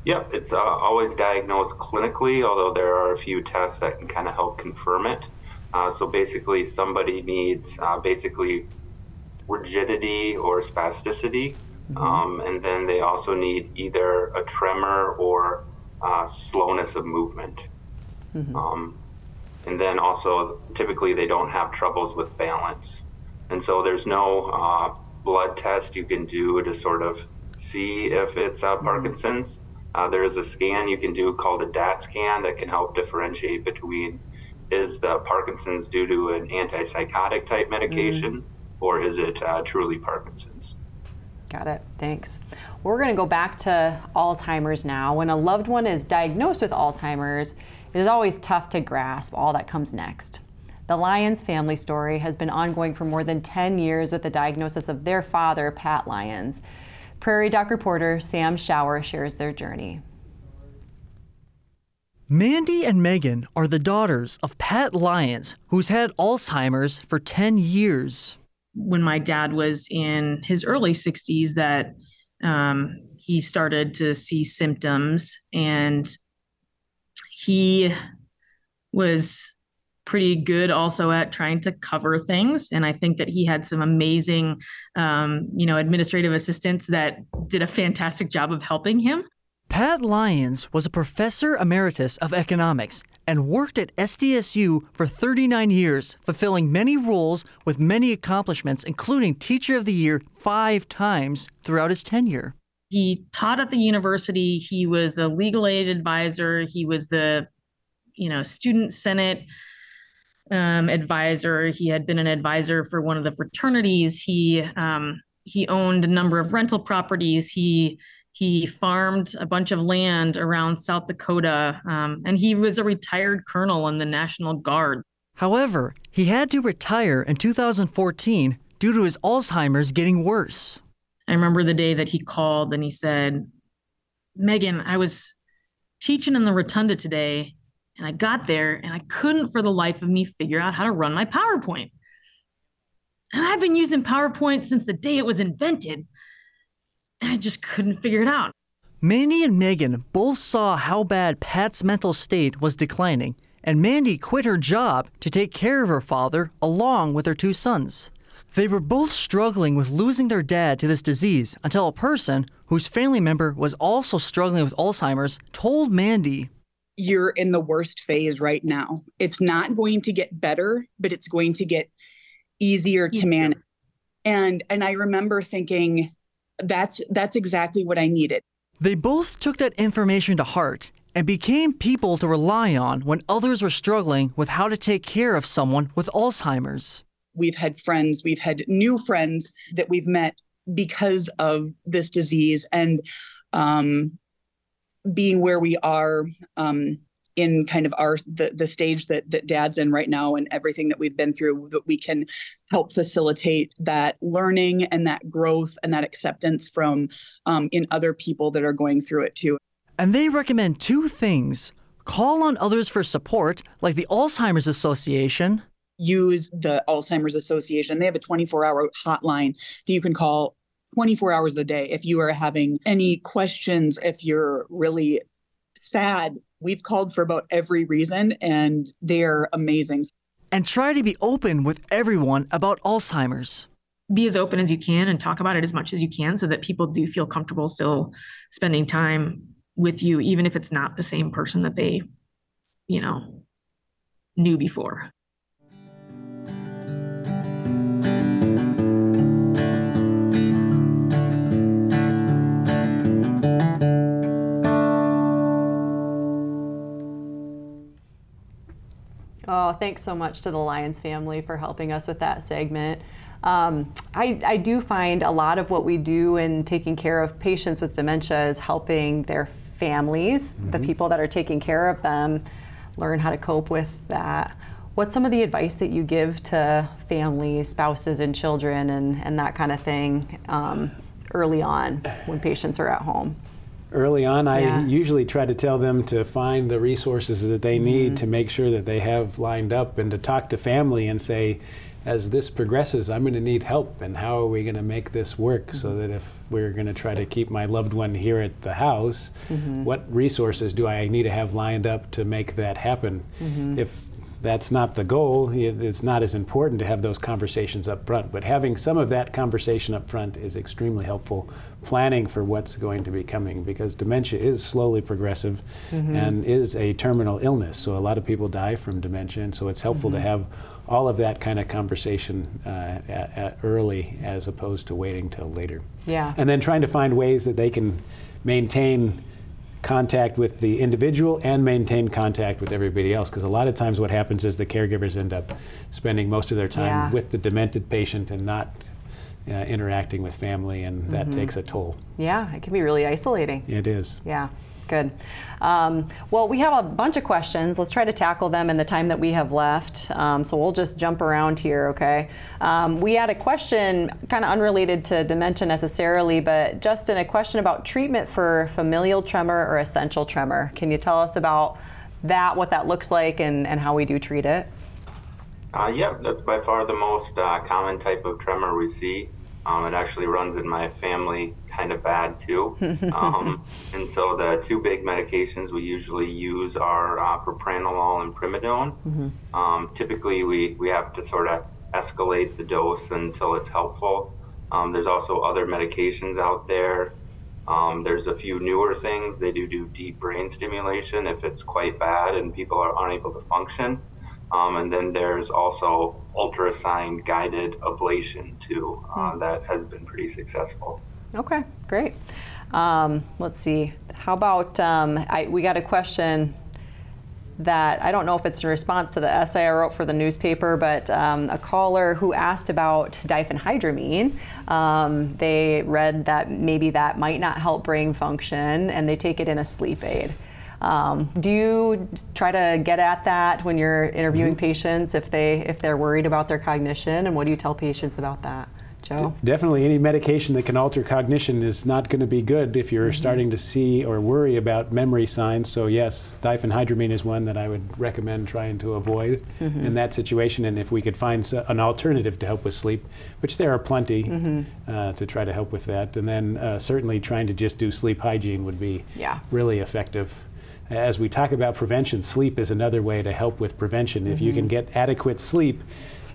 Yep, it's uh, always diagnosed clinically, although there are a few tests that can kind of help confirm it. Uh, so basically, somebody needs uh, basically rigidity or spasticity, mm-hmm. um, and then they also need either a tremor or uh, slowness of movement. Mm-hmm. Um, and then also, typically, they don't have troubles with balance. And so there's no uh, blood test you can do to sort of see if it's uh, mm-hmm. Parkinson's. Uh, there is a scan you can do called a DAT scan that can help differentiate between is the Parkinson's due to an antipsychotic type medication mm-hmm. or is it uh, truly Parkinson's? Got it. Thanks. We're going to go back to Alzheimer's now. When a loved one is diagnosed with Alzheimer's, it is always tough to grasp all that comes next. The Lyons family story has been ongoing for more than 10 years with the diagnosis of their father, Pat Lyons. Prairie Doc reporter Sam Schauer shares their journey. Mandy and Megan are the daughters of Pat Lyons, who's had Alzheimer's for 10 years when my dad was in his early 60s that um, he started to see symptoms and he was pretty good also at trying to cover things. And i think that he had some amazing um, you know administrative assistants that did a fantastic job of helping him. Pat lyons was a professor emeritus of economics and worked at SDSU for 39 years, fulfilling many roles with many accomplishments, including Teacher of the Year five times throughout his tenure. He taught at the university. He was the legal aid advisor. He was the, you know, student senate um, advisor. He had been an advisor for one of the fraternities. He um, he owned a number of rental properties. He he farmed a bunch of land around South Dakota, um, and he was a retired colonel in the National Guard. However, he had to retire in 2014 due to his Alzheimer's getting worse. I remember the day that he called and he said, Megan, I was teaching in the rotunda today, and I got there and I couldn't for the life of me figure out how to run my PowerPoint. And I've been using PowerPoint since the day it was invented. I just couldn't figure it out. Mandy and Megan both saw how bad Pat's mental state was declining, and Mandy quit her job to take care of her father along with her two sons. They were both struggling with losing their dad to this disease until a person whose family member was also struggling with Alzheimer's told Mandy, You're in the worst phase right now. It's not going to get better, but it's going to get easier to manage. And and I remember thinking, that's that's exactly what I needed. They both took that information to heart and became people to rely on when others were struggling with how to take care of someone with Alzheimer's. We've had friends, we've had new friends that we've met because of this disease and um, being where we are um, in kind of our the, the stage that that dad's in right now and everything that we've been through that we can help facilitate that learning and that growth and that acceptance from um, in other people that are going through it too. And they recommend two things. Call on others for support like the alzheimer's association. Use the alzheimer's association. They have a 24 hour hotline that you can call 24 hours a day if you are having any questions if you're really sad we've called for about every reason and they're amazing. And try to be open with everyone about Alzheimer's. Be as open as you can and talk about it as much as you can so that people do feel comfortable still spending time with you, even if it's not the same person that they, you know, knew before. Oh, thanks so much to the Lyons family for helping us with that segment. Um, I, I, do find a lot of what we do in taking care of patients with dementia is helping their families, mm-hmm. the people that are taking care of them, learn how to cope with that. What's some of the advice that you give to families, spouses, and children, and, and that kind of thing um, early on when patients are at home? Early on, I yeah. usually try to tell them to find the resources that they need mm-hmm. to make sure that they have lined up and to talk to family and say, as this progresses, I'm going to need help, and how are we going to make this work mm-hmm. so that if we're going to try to keep my loved one here at the house, mm-hmm. what resources do I need to have lined up to make that happen? Mm-hmm. If that's not the goal. It's not as important to have those conversations up front, but having some of that conversation up front is extremely helpful planning for what's going to be coming because dementia is slowly progressive mm-hmm. and is a terminal illness. So a lot of people die from dementia, and so it's helpful mm-hmm. to have all of that kind of conversation uh, at, at early as opposed to waiting till later. Yeah. And then trying to find ways that they can maintain contact with the individual and maintain contact with everybody else because a lot of times what happens is the caregivers end up spending most of their time yeah. with the demented patient and not uh, interacting with family and that mm-hmm. takes a toll yeah it can be really isolating it is yeah Good. Um, well, we have a bunch of questions. Let's try to tackle them in the time that we have left. Um, so we'll just jump around here, okay? Um, we had a question kind of unrelated to dementia necessarily, but Justin, a question about treatment for familial tremor or essential tremor. Can you tell us about that, what that looks like, and, and how we do treat it? Uh, yeah, that's by far the most uh, common type of tremor we see. Um, it actually runs in my family kind of bad too. Um, and so the two big medications we usually use are uh, propranolol and primidone. Mm-hmm. Um, typically, we, we have to sort of escalate the dose until it's helpful. Um, there's also other medications out there. Um, there's a few newer things. They do do deep brain stimulation if it's quite bad and people are unable to function. Um, and then there's also ultrasound guided ablation too uh, hmm. that has been pretty successful. Okay, great. Um, let's see. How about um, I, we got a question that I don't know if it's a response to the essay I wrote for the newspaper, but um, a caller who asked about diphenhydramine. Um, they read that maybe that might not help brain function, and they take it in a sleep aid. Um, do you try to get at that when you're interviewing mm-hmm. patients if they if they're worried about their cognition, and what do you tell patients about that? Joe? definitely, any medication that can alter cognition is not going to be good if you're mm-hmm. starting to see or worry about memory signs. So, yes, diphenhydramine is one that I would recommend trying to avoid mm-hmm. in that situation. And if we could find an alternative to help with sleep, which there are plenty mm-hmm. uh, to try to help with that, and then uh, certainly trying to just do sleep hygiene would be yeah. really effective as we talk about prevention, sleep is another way to help with prevention. Mm-hmm. If you can mm-hmm. get adequate sleep,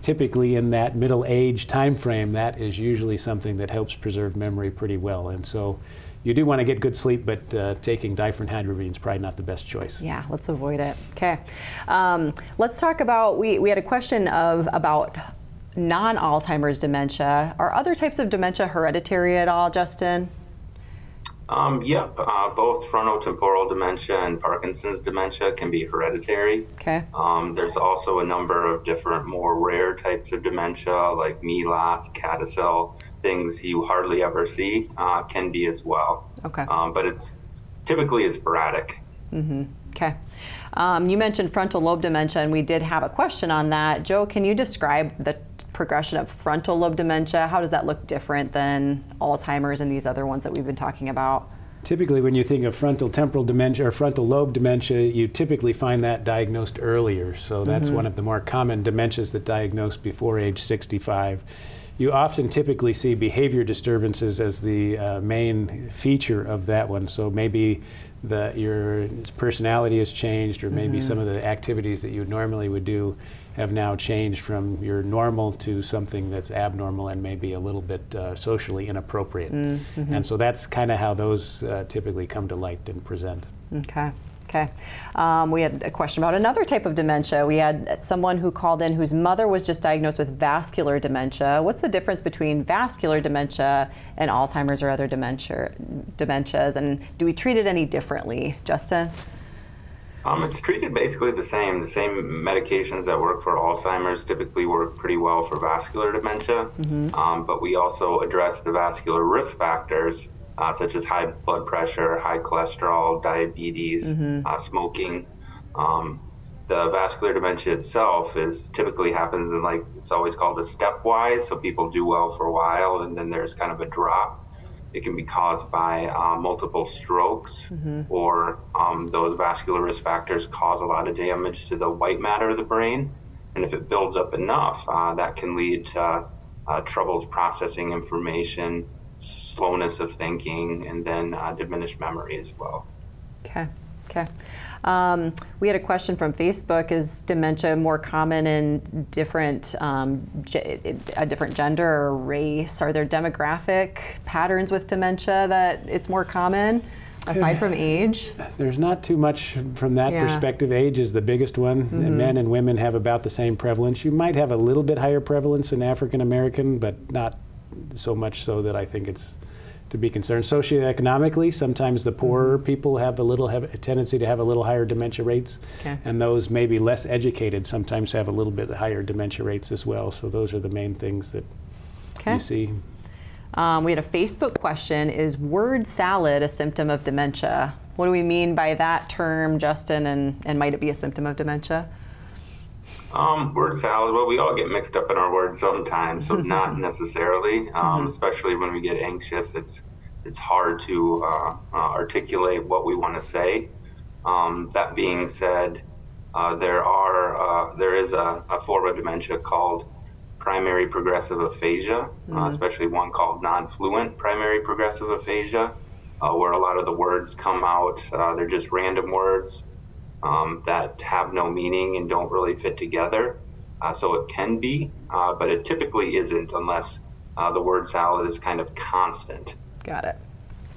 typically in that middle age time frame, that is usually something that helps preserve memory pretty well. And so you do want to get good sleep, but uh, taking diphenhydramine is probably not the best choice. Yeah, let's avoid it. Okay. Um, let's talk about, we, we had a question of about non-Alzheimer's dementia. Are other types of dementia hereditary at all, Justin? Um, yep, uh, both frontotemporal dementia and Parkinson's dementia can be hereditary. Okay. Um, there's also a number of different, more rare types of dementia, like MELAS, CADASIL, things you hardly ever see, uh, can be as well. Okay. Um, but it's typically is sporadic. Mm-hmm. Okay. Um, you mentioned frontal lobe dementia, and we did have a question on that. Joe, can you describe the progression of frontal lobe dementia? How does that look different than Alzheimer's and these other ones that we've been talking about? Typically, when you think of frontal temporal dementia or frontal lobe dementia, you typically find that diagnosed earlier. So that's mm-hmm. one of the more common dementias that diagnosed before age 65. You often typically see behavior disturbances as the uh, main feature of that one. So maybe the, your personality has changed, or maybe mm-hmm. some of the activities that you normally would do have now changed from your normal to something that's abnormal and maybe a little bit uh, socially inappropriate. Mm-hmm. And so that's kind of how those uh, typically come to light and present. Okay. Okay. Um, we had a question about another type of dementia. We had someone who called in whose mother was just diagnosed with vascular dementia. What's the difference between vascular dementia and Alzheimer's or other dementia, dementias? And do we treat it any differently, Justin? Um, it's treated basically the same. The same medications that work for Alzheimer's typically work pretty well for vascular dementia, mm-hmm. um, but we also address the vascular risk factors uh, such as high blood pressure, high cholesterol, diabetes, mm-hmm. uh, smoking. Um, the vascular dementia itself is typically happens in like it's always called a stepwise, so people do well for a while and then there's kind of a drop. It can be caused by uh, multiple strokes, mm-hmm. or um, those vascular risk factors cause a lot of damage to the white matter of the brain. And if it builds up enough, uh, that can lead to uh, troubles processing information, slowness of thinking, and then uh, diminished memory as well. Okay. Okay. Um, we had a question from Facebook: Is dementia more common in different um, a different gender or race? Are there demographic patterns with dementia that it's more common? Aside from age, there's not too much from that yeah. perspective. Age is the biggest one. Mm-hmm. Men and women have about the same prevalence. You might have a little bit higher prevalence in African American, but not so much so that I think it's to be concerned. Socioeconomically, sometimes the poorer mm-hmm. people have a little have a tendency to have a little higher dementia rates, okay. and those maybe less educated sometimes have a little bit higher dementia rates as well. So those are the main things that okay. you see. Um, we had a Facebook question: Is word salad a symptom of dementia? What do we mean by that term, Justin? And and might it be a symptom of dementia? Um, word salad. Well, we all get mixed up in our words sometimes, so not necessarily. Um, mm-hmm. Especially when we get anxious, it's it's hard to uh, uh, articulate what we want to say. Um, that being said, uh, there are uh, there is a, a, form of dementia called primary progressive aphasia, uh, mm-hmm. especially one called non-fluent primary progressive aphasia, uh, where a lot of the words come out. they're just random words um, that have no meaning and don't really fit together. Uh, so it can be, uh, but it typically isn't unless uh, the word salad is kind of constant. Got it.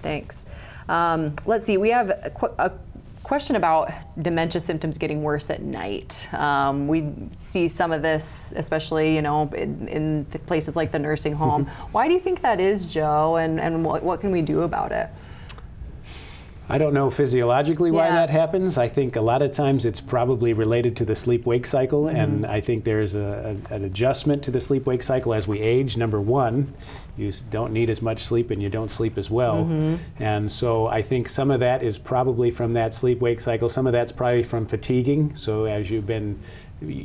Thanks. Um, let's see, we have a, qu- a, question about dementia symptoms getting worse at night. Um, we see some of this, especially you know in, in places like the nursing home. Why do you think that is, Joe? And and what, what can we do about it? I don't know physiologically why yeah. that happens. I think a lot of times it's probably related to the sleep wake cycle, mm-hmm. and I think there's a, a, an adjustment to the sleep wake cycle as we age. Number one, you don't need as much sleep and you don't sleep as well. Mm-hmm. And so I think some of that is probably from that sleep wake cycle. Some of that's probably from fatiguing. So as you've been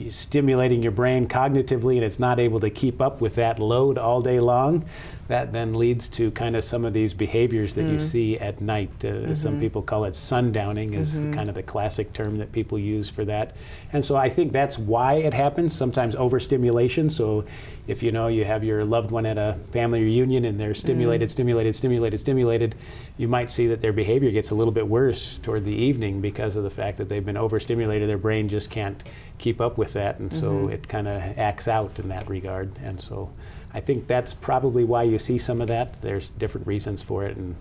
stimulating your brain cognitively and it's not able to keep up with that load all day long, that then leads to kind of some of these behaviors that mm. you see at night. Uh, mm-hmm. Some people call it sundowning, is mm-hmm. kind of the classic term that people use for that. And so I think that's why it happens. Sometimes overstimulation. So if you know you have your loved one at a family reunion and they're stimulated, mm. stimulated, stimulated, stimulated, you might see that their behavior gets a little bit worse toward the evening because of the fact that they've been overstimulated. Their brain just can't keep up with that, and mm-hmm. so it kind of acts out in that regard. And so I think that's probably why you see some of that. There's different reasons for it, and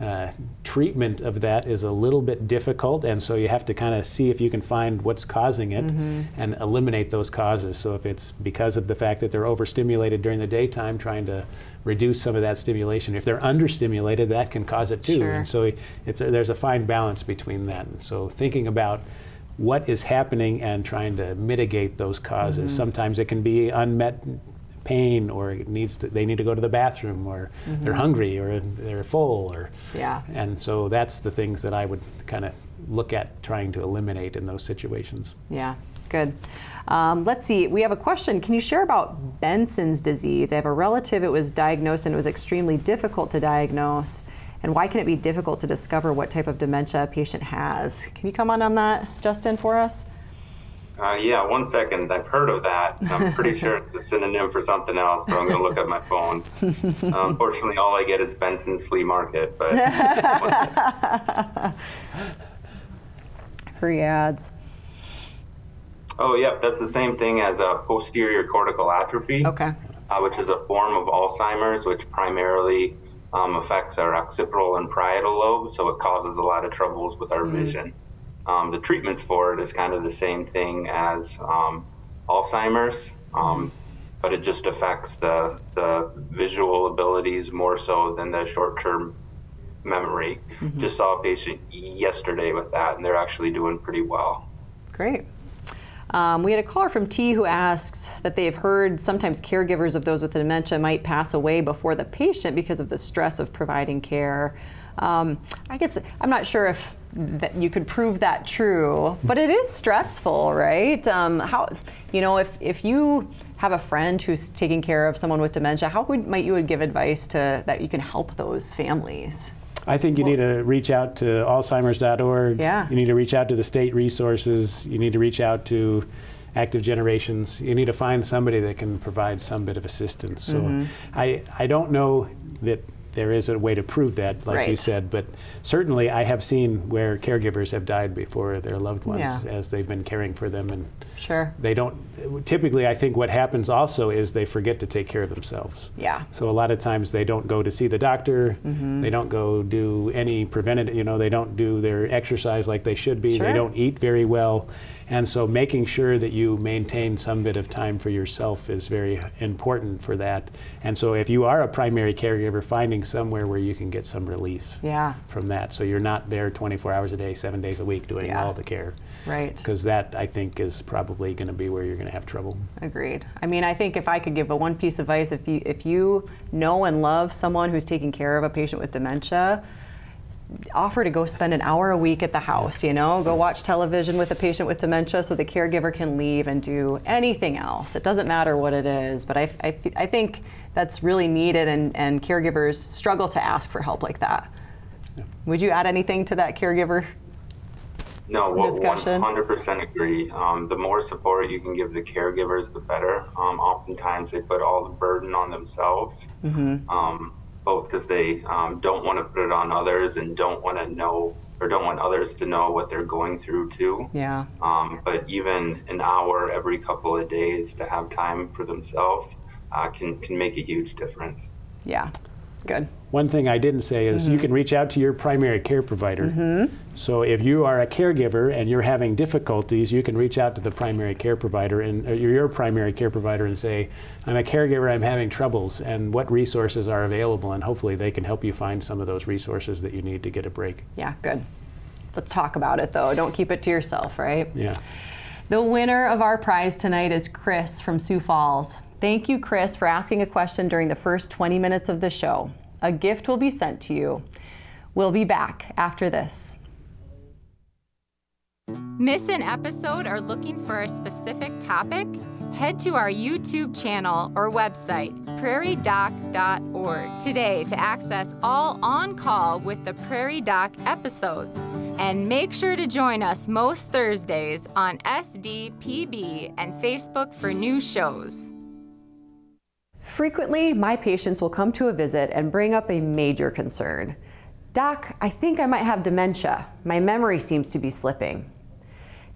uh, treatment of that is a little bit difficult, and so you have to kind of see if you can find what's causing it mm-hmm. and eliminate those causes. So if it's because of the fact that they're overstimulated during the daytime, trying to reduce some of that stimulation. If they're understimulated, that can cause it too. Sure. And so it's a, there's a fine balance between that. And so thinking about what is happening and trying to mitigate those causes. Mm-hmm. Sometimes it can be unmet pain or it needs to, they need to go to the bathroom or mm-hmm. they're hungry or they're full or yeah and so that's the things that I would kind of look at trying to eliminate in those situations. Yeah, good. Um, let's see, we have a question. Can you share about Benson's disease? I have a relative, it was diagnosed and it was extremely difficult to diagnose. And why can it be difficult to discover what type of dementia a patient has? Can you come on on that, Justin, for us? Uh, yeah, one second. I've heard of that. I'm pretty sure it's a synonym for something else, but I'm going to look at my phone. Uh, unfortunately, all I get is Benson's Flea Market. But free ads. Oh, yep, that's the same thing as a posterior cortical atrophy. Okay. Uh, which is a form of Alzheimer's, which primarily um, affects our occipital and parietal lobe, so it causes a lot of troubles with our mm. vision. Um, the treatments for it is kind of the same thing as um, Alzheimer's, um, but it just affects the, the visual abilities more so than the short term memory. Mm-hmm. Just saw a patient yesterday with that, and they're actually doing pretty well. Great. Um, we had a caller from T who asks that they've heard sometimes caregivers of those with dementia might pass away before the patient because of the stress of providing care. Um, I guess I'm not sure if that you could prove that true, but it is stressful, right? Um, how, you know, if, if you have a friend who's taking care of someone with dementia, how would, might you would give advice to that you can help those families? I think you well, need to reach out to Alzheimer's.org. Yeah. You need to reach out to the state resources. You need to reach out to active generations. You need to find somebody that can provide some bit of assistance. So mm-hmm. I, I don't know that there is a way to prove that, like right. you said. But certainly, I have seen where caregivers have died before their loved ones yeah. as they've been caring for them, and sure they don't. Typically, I think what happens also is they forget to take care of themselves. Yeah. So a lot of times they don't go to see the doctor. Mm-hmm. They don't go do any preventative. You know, they don't do their exercise like they should be. Sure. They don't eat very well. And so making sure that you maintain some bit of time for yourself is very important for that. And so if you are a primary caregiver, finding somewhere where you can get some relief yeah. from that. So you're not there 24 hours a day, seven days a week doing yeah. all the care. Right. Because that, I think, is probably going to be where you're going to have trouble. Agreed. I mean, I think if I could give a one piece of advice, if you, if you know and love someone who's taking care of a patient with dementia, offer to go spend an hour a week at the house, you know, go watch television with a patient with dementia so the caregiver can leave and do anything else. It doesn't matter what it is, but I, I, I think that's really needed and, and caregivers struggle to ask for help like that. Yeah. Would you add anything to that caregiver no, well, discussion? 100% agree. Um, the more support you can give the caregivers, the better. Um, oftentimes they put all the burden on themselves. Mm-hmm. Um, both because they um, don't want to put it on others and don't want to know or don't want others to know what they're going through too. Yeah. Um, but even an hour every couple of days to have time for themselves uh, can can make a huge difference. Yeah. Good. One thing I didn't say is mm-hmm. you can reach out to your primary care provider. Mm-hmm. So if you are a caregiver and you're having difficulties, you can reach out to the primary care provider and uh, your primary care provider and say, "I'm a caregiver. I'm having troubles, and what resources are available?" And hopefully they can help you find some of those resources that you need to get a break. Yeah, good. Let's talk about it though. Don't keep it to yourself, right? Yeah. The winner of our prize tonight is Chris from Sioux Falls. Thank you, Chris, for asking a question during the first 20 minutes of the show. A gift will be sent to you. We'll be back after this. Miss an episode or looking for a specific topic? Head to our YouTube channel or website, prairiedoc.org, today to access all on call with the Prairie Doc episodes. And make sure to join us most Thursdays on SDPB and Facebook for new shows. Frequently, my patients will come to a visit and bring up a major concern. Doc, I think I might have dementia. My memory seems to be slipping.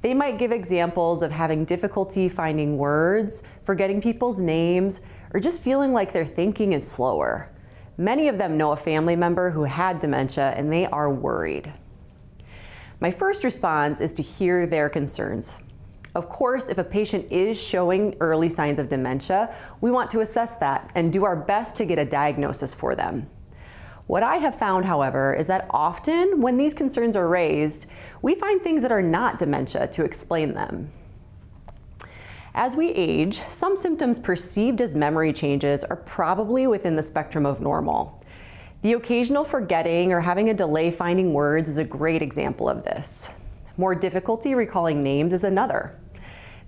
They might give examples of having difficulty finding words, forgetting people's names, or just feeling like their thinking is slower. Many of them know a family member who had dementia and they are worried. My first response is to hear their concerns. Of course, if a patient is showing early signs of dementia, we want to assess that and do our best to get a diagnosis for them. What I have found, however, is that often when these concerns are raised, we find things that are not dementia to explain them. As we age, some symptoms perceived as memory changes are probably within the spectrum of normal. The occasional forgetting or having a delay finding words is a great example of this. More difficulty recalling names is another.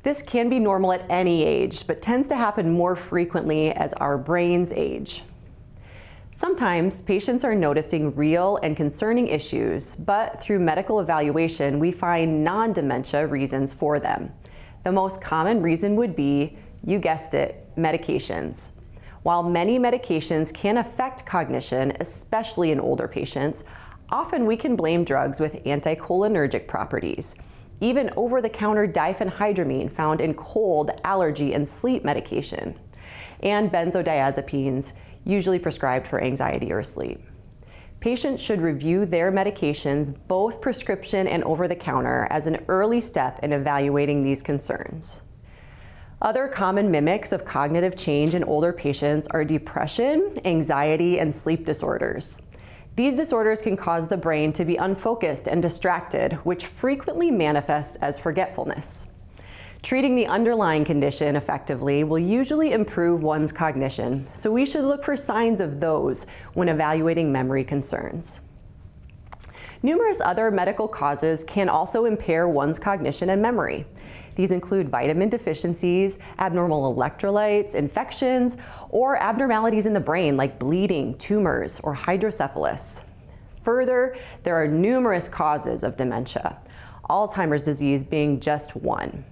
This can be normal at any age, but tends to happen more frequently as our brains age. Sometimes patients are noticing real and concerning issues, but through medical evaluation, we find non dementia reasons for them. The most common reason would be, you guessed it, medications. While many medications can affect cognition, especially in older patients, often we can blame drugs with anticholinergic properties. Even over the counter diphenhydramine found in cold, allergy, and sleep medication, and benzodiazepines, usually prescribed for anxiety or sleep. Patients should review their medications, both prescription and over the counter, as an early step in evaluating these concerns. Other common mimics of cognitive change in older patients are depression, anxiety, and sleep disorders. These disorders can cause the brain to be unfocused and distracted, which frequently manifests as forgetfulness. Treating the underlying condition effectively will usually improve one's cognition, so we should look for signs of those when evaluating memory concerns. Numerous other medical causes can also impair one's cognition and memory. These include vitamin deficiencies, abnormal electrolytes, infections, or abnormalities in the brain like bleeding, tumors, or hydrocephalus. Further, there are numerous causes of dementia, Alzheimer's disease being just one.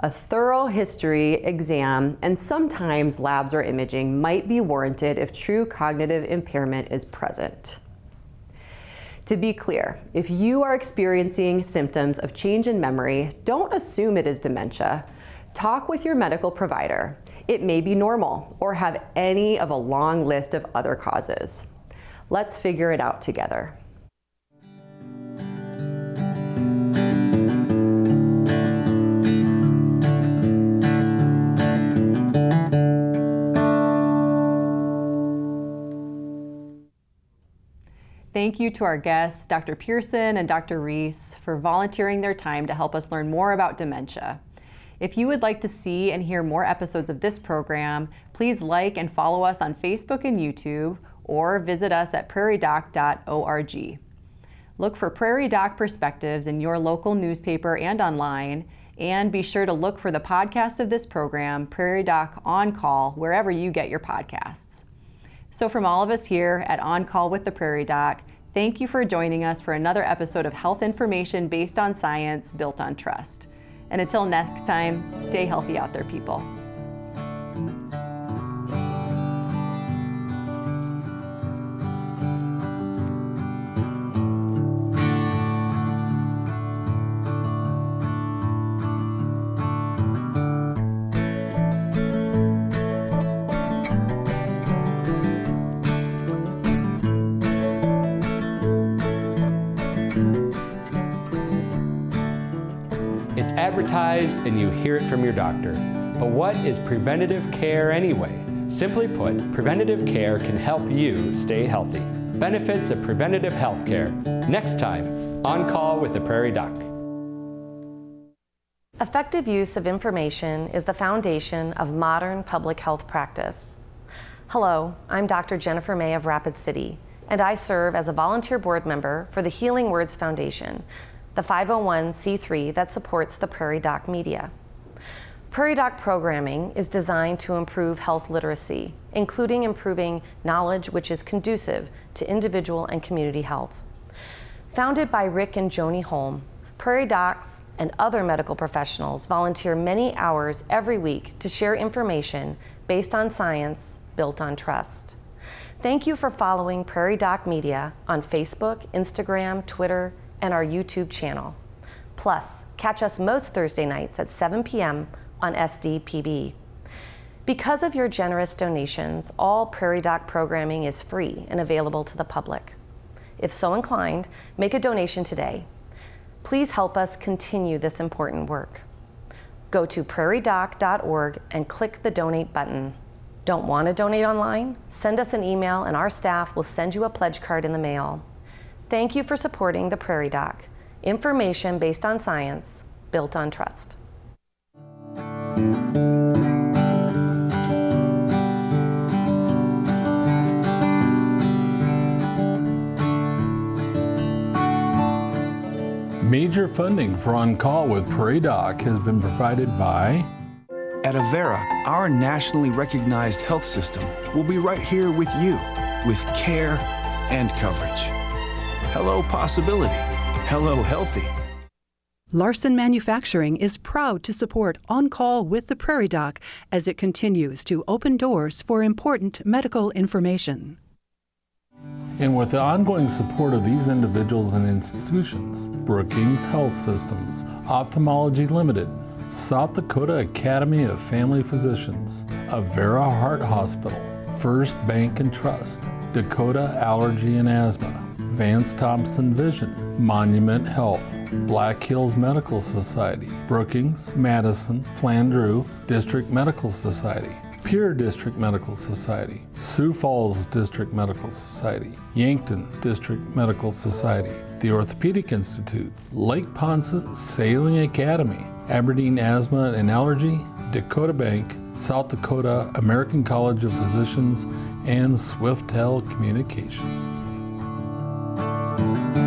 A thorough history exam and sometimes labs or imaging might be warranted if true cognitive impairment is present. To be clear, if you are experiencing symptoms of change in memory, don't assume it is dementia. Talk with your medical provider. It may be normal or have any of a long list of other causes. Let's figure it out together. Thank you to our guests, Dr. Pearson and Dr. Reese, for volunteering their time to help us learn more about dementia. If you would like to see and hear more episodes of this program, please like and follow us on Facebook and YouTube or visit us at prairiedoc.org. Look for Prairie Doc perspectives in your local newspaper and online, and be sure to look for the podcast of this program, Prairie Doc On Call, wherever you get your podcasts. So, from all of us here at On Call with the Prairie Doc, thank you for joining us for another episode of health information based on science, built on trust. And until next time, stay healthy out there, people. Advertised and you hear it from your doctor. But what is preventative care anyway? Simply put, preventative care can help you stay healthy. Benefits of preventative health care. Next time, on call with the Prairie Doc. Effective use of information is the foundation of modern public health practice. Hello, I'm Dr. Jennifer May of Rapid City, and I serve as a volunteer board member for the Healing Words Foundation, the 501c3 that supports the Prairie Doc media. Prairie Doc programming is designed to improve health literacy, including improving knowledge which is conducive to individual and community health. Founded by Rick and Joni Holm, Prairie Docs and other medical professionals volunteer many hours every week to share information based on science built on trust. Thank you for following Prairie Doc Media on Facebook, Instagram, Twitter, and our YouTube channel. Plus, catch us most Thursday nights at 7 p.m. on SDPB. Because of your generous donations, all Prairie Doc programming is free and available to the public. If so inclined, make a donation today. Please help us continue this important work. Go to prairiedoc.org and click the donate button. Don't want to donate online? Send us an email and our staff will send you a pledge card in the mail. Thank you for supporting the Prairie Doc. Information based on science, built on trust. Major funding for On Call with Prairie Doc has been provided by at Avera, our nationally recognized health system will be right here with you with care and coverage. Hello, possibility. Hello, healthy. Larson Manufacturing is proud to support On Call with the Prairie Doc as it continues to open doors for important medical information. And with the ongoing support of these individuals and institutions, Brookings Health Systems, Ophthalmology Limited, South Dakota Academy of Family Physicians, Avera Heart Hospital, First Bank and Trust, Dakota Allergy and Asthma, Vance Thompson Vision, Monument Health, Black Hills Medical Society, Brookings, Madison, Flandreau District Medical Society, Pierre District Medical Society, Sioux Falls District Medical Society, Yankton District Medical Society, the Orthopedic Institute, Lake Ponce Sailing Academy, Aberdeen Asthma and Allergy, Dakota Bank, South Dakota American College of Physicians, and Swiftel Communications. Thank you.